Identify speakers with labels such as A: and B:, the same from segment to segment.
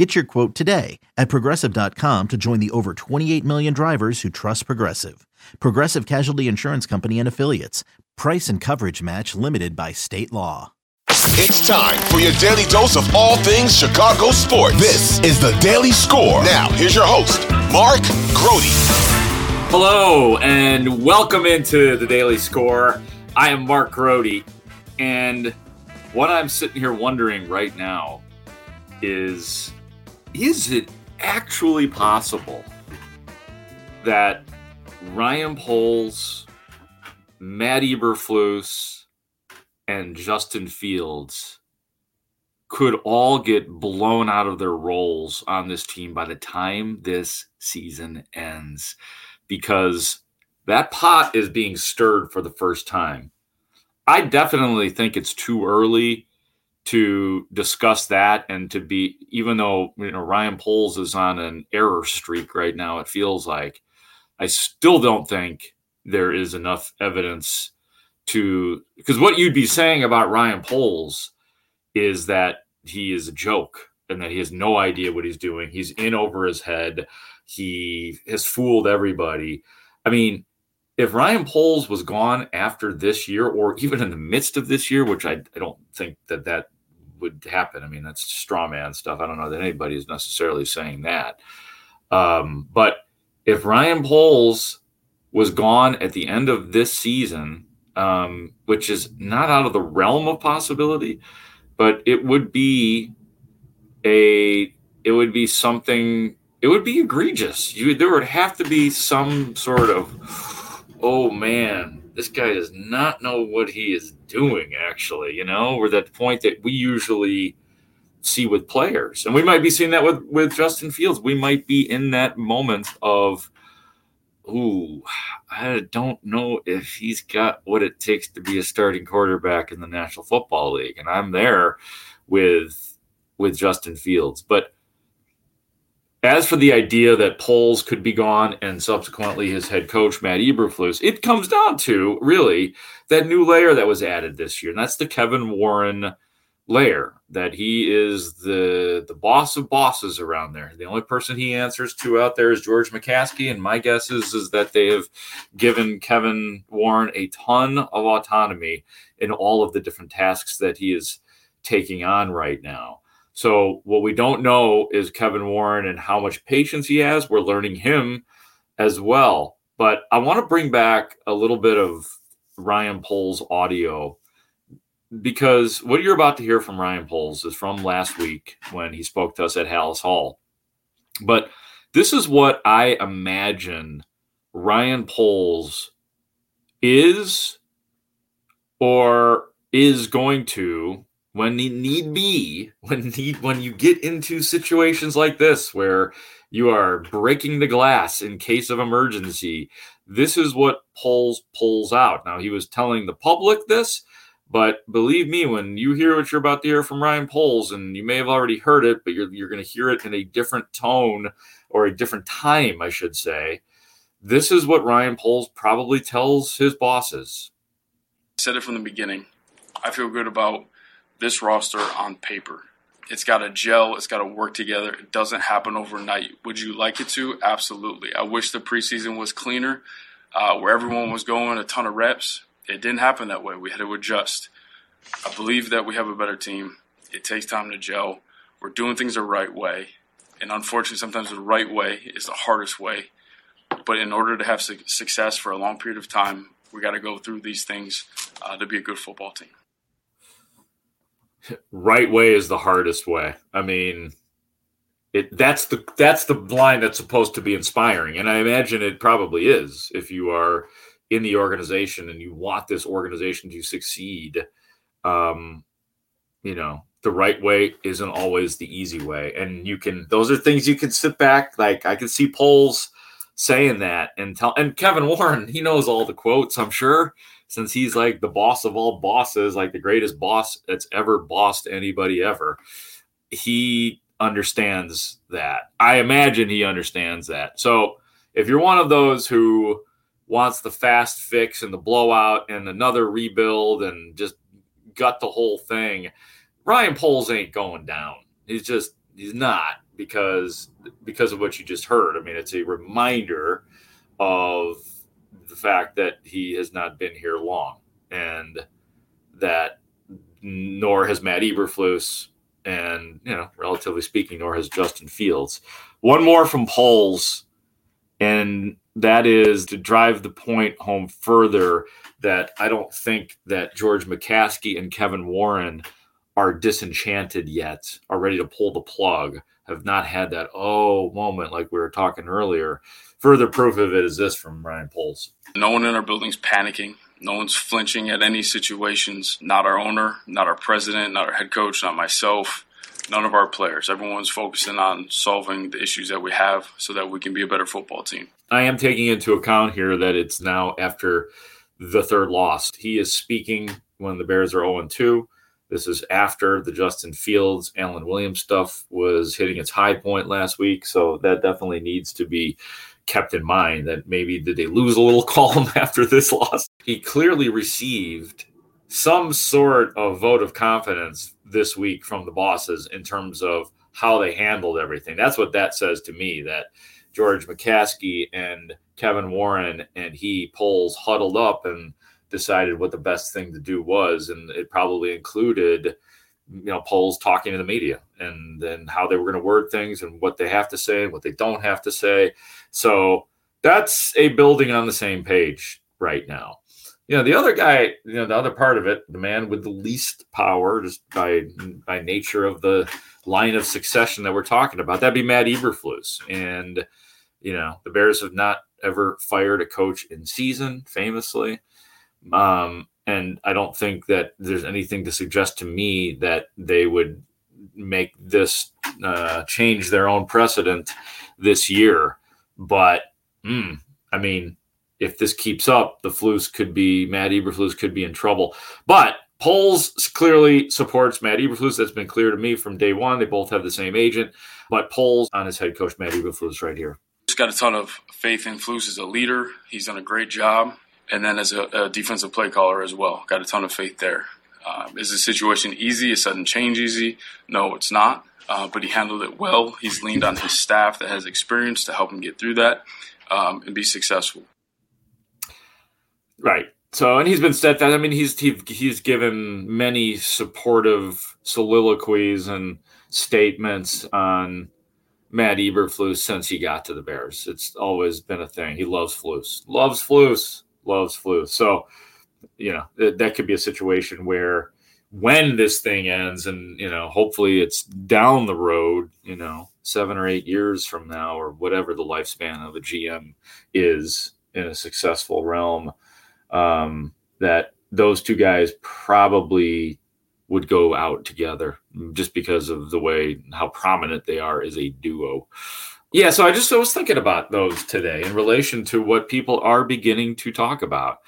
A: Get your quote today at progressive.com to join the over 28 million drivers who trust Progressive. Progressive Casualty Insurance Company and Affiliates. Price and coverage match limited by state law.
B: It's time for your daily dose of all things Chicago sports. This is the Daily Score. Now, here's your host, Mark Grote.
C: Hello, and welcome into the Daily Score. I am Mark Grote, and what I'm sitting here wondering right now is is it actually possible that Ryan Poles, Matt Eberflus, and Justin Fields could all get blown out of their roles on this team by the time this season ends because that pot is being stirred for the first time. I definitely think it's too early to discuss that and to be even though you know Ryan Poles is on an error streak right now it feels like I still don't think there is enough evidence to because what you'd be saying about Ryan Poles is that he is a joke and that he has no idea what he's doing. He's in over his head. He has fooled everybody. I mean if Ryan Poles was gone after this year, or even in the midst of this year, which I, I don't think that that would happen. I mean, that's straw man stuff. I don't know that anybody is necessarily saying that. Um, but if Ryan Poles was gone at the end of this season, um, which is not out of the realm of possibility, but it would be a it would be something it would be egregious. You there would have to be some sort of oh man, this guy does not know what he is doing, actually. You know, we're at the point that we usually see with players. And we might be seeing that with, with Justin Fields. We might be in that moment of, ooh, I don't know if he's got what it takes to be a starting quarterback in the National Football League. And I'm there with with Justin Fields. But as for the idea that Poles could be gone and subsequently his head coach, Matt Eberflus, it comes down to really that new layer that was added this year. And that's the Kevin Warren layer that he is the the boss of bosses around there. The only person he answers to out there is George McCaskey. And my guess is, is that they have given Kevin Warren a ton of autonomy in all of the different tasks that he is taking on right now. So what we don't know is Kevin Warren and how much patience he has. We're learning him as well. But I want to bring back a little bit of Ryan Poles audio because what you're about to hear from Ryan Poles is from last week when he spoke to us at Halas Hall. But this is what I imagine Ryan Poles is or is going to when need be, when need when you get into situations like this where you are breaking the glass in case of emergency, this is what Poles pulls out. Now he was telling the public this, but believe me, when you hear what you're about to hear from Ryan Poles, and you may have already heard it, but you're you're going to hear it in a different tone or a different time, I should say. This is what Ryan Poles probably tells his bosses.
D: Said it from the beginning. I feel good about this roster on paper. It's got to gel, it's got to work together. It doesn't happen overnight. Would you like it to? Absolutely. I wish the preseason was cleaner, uh, where everyone was going a ton of reps. It didn't happen that way. We had to adjust. I believe that we have a better team. It takes time to gel. We're doing things the right way. And unfortunately, sometimes the right way is the hardest way. But in order to have su- success for a long period of time, we got to go through these things uh, to be a good football team
C: right way is the hardest way. I mean, it that's the that's the line that's supposed to be inspiring, and I imagine it probably is if you are in the organization and you want this organization to succeed. Um, you know, the right way isn't always the easy way, and you can those are things you can sit back like I can see Poles saying that and tell and Kevin Warren, he knows all the quotes, I'm sure, since he's like the boss of all bosses, like the greatest boss that's ever bossed anybody ever. He understands that. I imagine he understands that. So if you're one of those who wants the fast fix and the blowout and another rebuild and just gut the whole thing, Ryan Poles ain't going down. He's just he's not because because of what you just heard. I mean, it's a reminder of the fact that he has not been here long and that nor has Matt Eberflus and you know, relatively speaking, nor has Justin Fields. One more from Poles, and that is to drive the point home further that I don't think that George McCaskey and Kevin Warren are disenchanted yet, are ready to pull the plug, have not had that oh moment like we were talking earlier. Further proof of it is this from Ryan Poles.
D: No one in our building's panicking. No one's flinching at any situations. Not our owner, not our president, not our head coach, not myself, none of our players. Everyone's focusing on solving the issues that we have so that we can be a better football team.
C: I am taking into account here that it's now after the third loss. He is speaking when the Bears are 0 2. This is after the Justin Fields, Alan Williams stuff was hitting its high point last week. So that definitely needs to be kept in mind that maybe did they lose a little calm after this loss? He clearly received some sort of vote of confidence this week from the bosses in terms of how they handled everything. That's what that says to me that George McCaskey and Kevin Warren and he Poles huddled up and decided what the best thing to do was and it probably included you know Poles talking to the media and then how they were going to word things and what they have to say and what they don't have to say. So that's a building on the same page right now. You know the other guy you know the other part of it the man with the least power just by by nature of the line of succession that we're talking about that'd be matt eberflus. And you know the bears have not ever fired a coach in season famously um and I don't think that there's anything to suggest to me that they would make this uh, change their own precedent this year. But mm, I mean, if this keeps up, the Flus could be Matt Eberflus could be in trouble. But Poles clearly supports Matt Eberflus. That's been clear to me from day one. They both have the same agent, but Poles on his head coach Matt Eberflus right here.
D: Just got a ton of faith in Flus as a leader. He's done a great job and then as a, a, defensive play caller as well. Got a ton of faith there. Uh, is the situation easy? Is sudden change easy? No, it's not. Uh, but he handled it well. He's leaned on his staff that has experience to help him get through that um, and be successful.
C: Right. So, and he's been steadfast. I mean, he's he, he's given many supportive soliloquies and statements on Matt Eberflus since he got to the Bears. It's always been a thing. He loves Flus. Loves Flus loves flu. So, you know, th- that could be a situation where when this thing ends and, you know, hopefully it's down the road, you know, seven or eight years from now or whatever the lifespan of a GM is in a successful realm, um, that those two guys probably would go out together just because of the way how prominent they are as a duo. Yeah, so I just I was thinking about those today in relation to what people are beginning to talk about,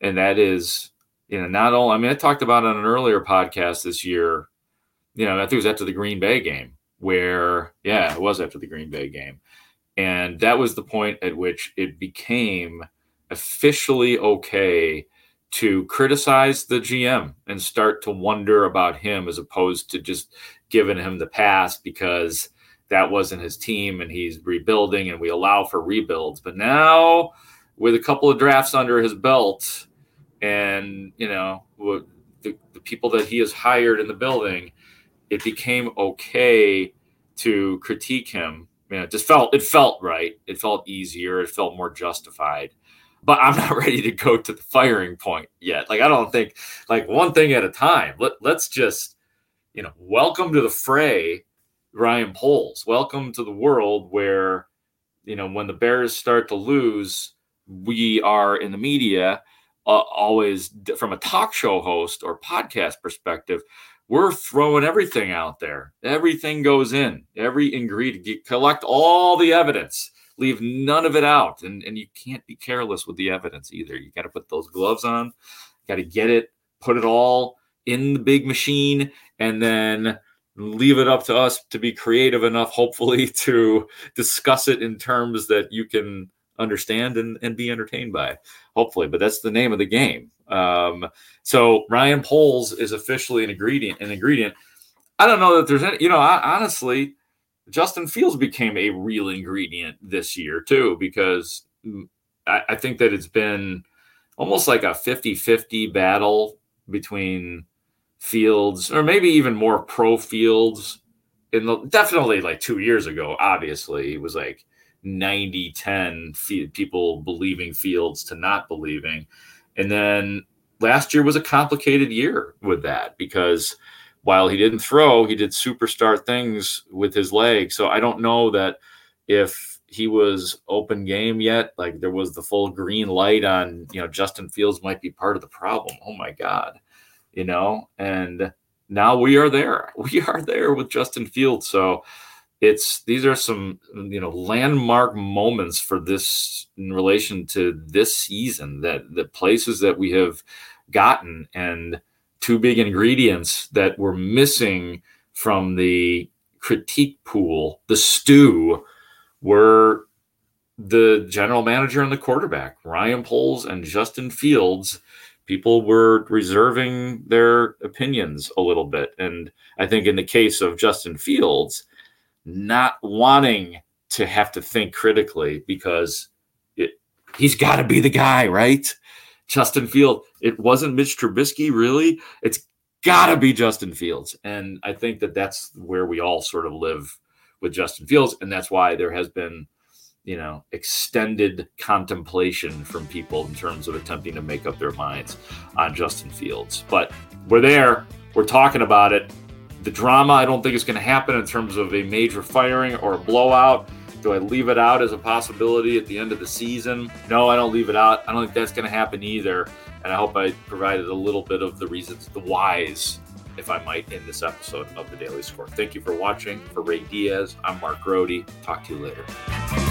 C: and that is, you know, not all. I mean, I talked about on an earlier podcast this year. You know, I think it was after the Green Bay game, where yeah, it was after the Green Bay game, and that was the point at which it became officially okay to criticize the GM and start to wonder about him as opposed to just giving him the pass because that wasn't his team and he's rebuilding and we allow for rebuilds. But now with a couple of drafts under his belt and, you know, the, the people that he has hired in the building, it became okay to critique him. You know, it just felt it felt right. It felt easier. It felt more justified. But I'm not ready to go to the firing point yet. Like I don't think like one thing at a time. Let, let's just, you know, welcome to the fray Ryan Poles. Welcome to the world where, you know, when the Bears start to lose, we are in the media uh, always from a talk show host or podcast perspective, we're throwing everything out there. Everything goes in, every ingredient. Collect all the evidence. Leave none of it out. And, and you can't be careless with the evidence either. You got to put those gloves on, got to get it, put it all in the big machine, and then leave it up to us to be creative enough, hopefully, to discuss it in terms that you can understand and, and be entertained by, hopefully. But that's the name of the game. Um, so Ryan Poles is officially an ingredient. An ingredient. I don't know that there's any. You know, I, honestly, Justin Fields became a real ingredient this year too, because I, I think that it's been almost like a 50-50 battle between Fields, or maybe even more pro Fields. In the definitely like two years ago, obviously, it was like 90 10 people believing Fields to not believing. And then last year was a complicated year with that because while he didn't throw, he did superstar things with his leg. So I don't know that if he was open game yet, like there was the full green light on, you know, Justin Fields might be part of the problem. Oh my God, you know, and now we are there. We are there with Justin Fields. So it's these are some you know landmark moments for this in relation to this season that the places that we have gotten and two big ingredients that were missing from the critique pool the stew were the general manager and the quarterback ryan poles and justin fields people were reserving their opinions a little bit and i think in the case of justin fields not wanting to have to think critically because it, he's got to be the guy, right? Justin Field. It wasn't Mitch Trubisky, really. It's got to be Justin Fields. And I think that that's where we all sort of live with Justin Fields. And that's why there has been, you know, extended contemplation from people in terms of attempting to make up their minds on Justin Fields. But we're there, we're talking about it. The drama, I don't think is going to happen in terms of a major firing or a blowout. Do I leave it out as a possibility at the end of the season? No, I don't leave it out. I don't think that's going to happen either. And I hope I provided a little bit of the reasons, the whys, if I might, in this episode of the Daily Score. Thank you for watching. For Ray Diaz, I'm Mark Grote. Talk to you later.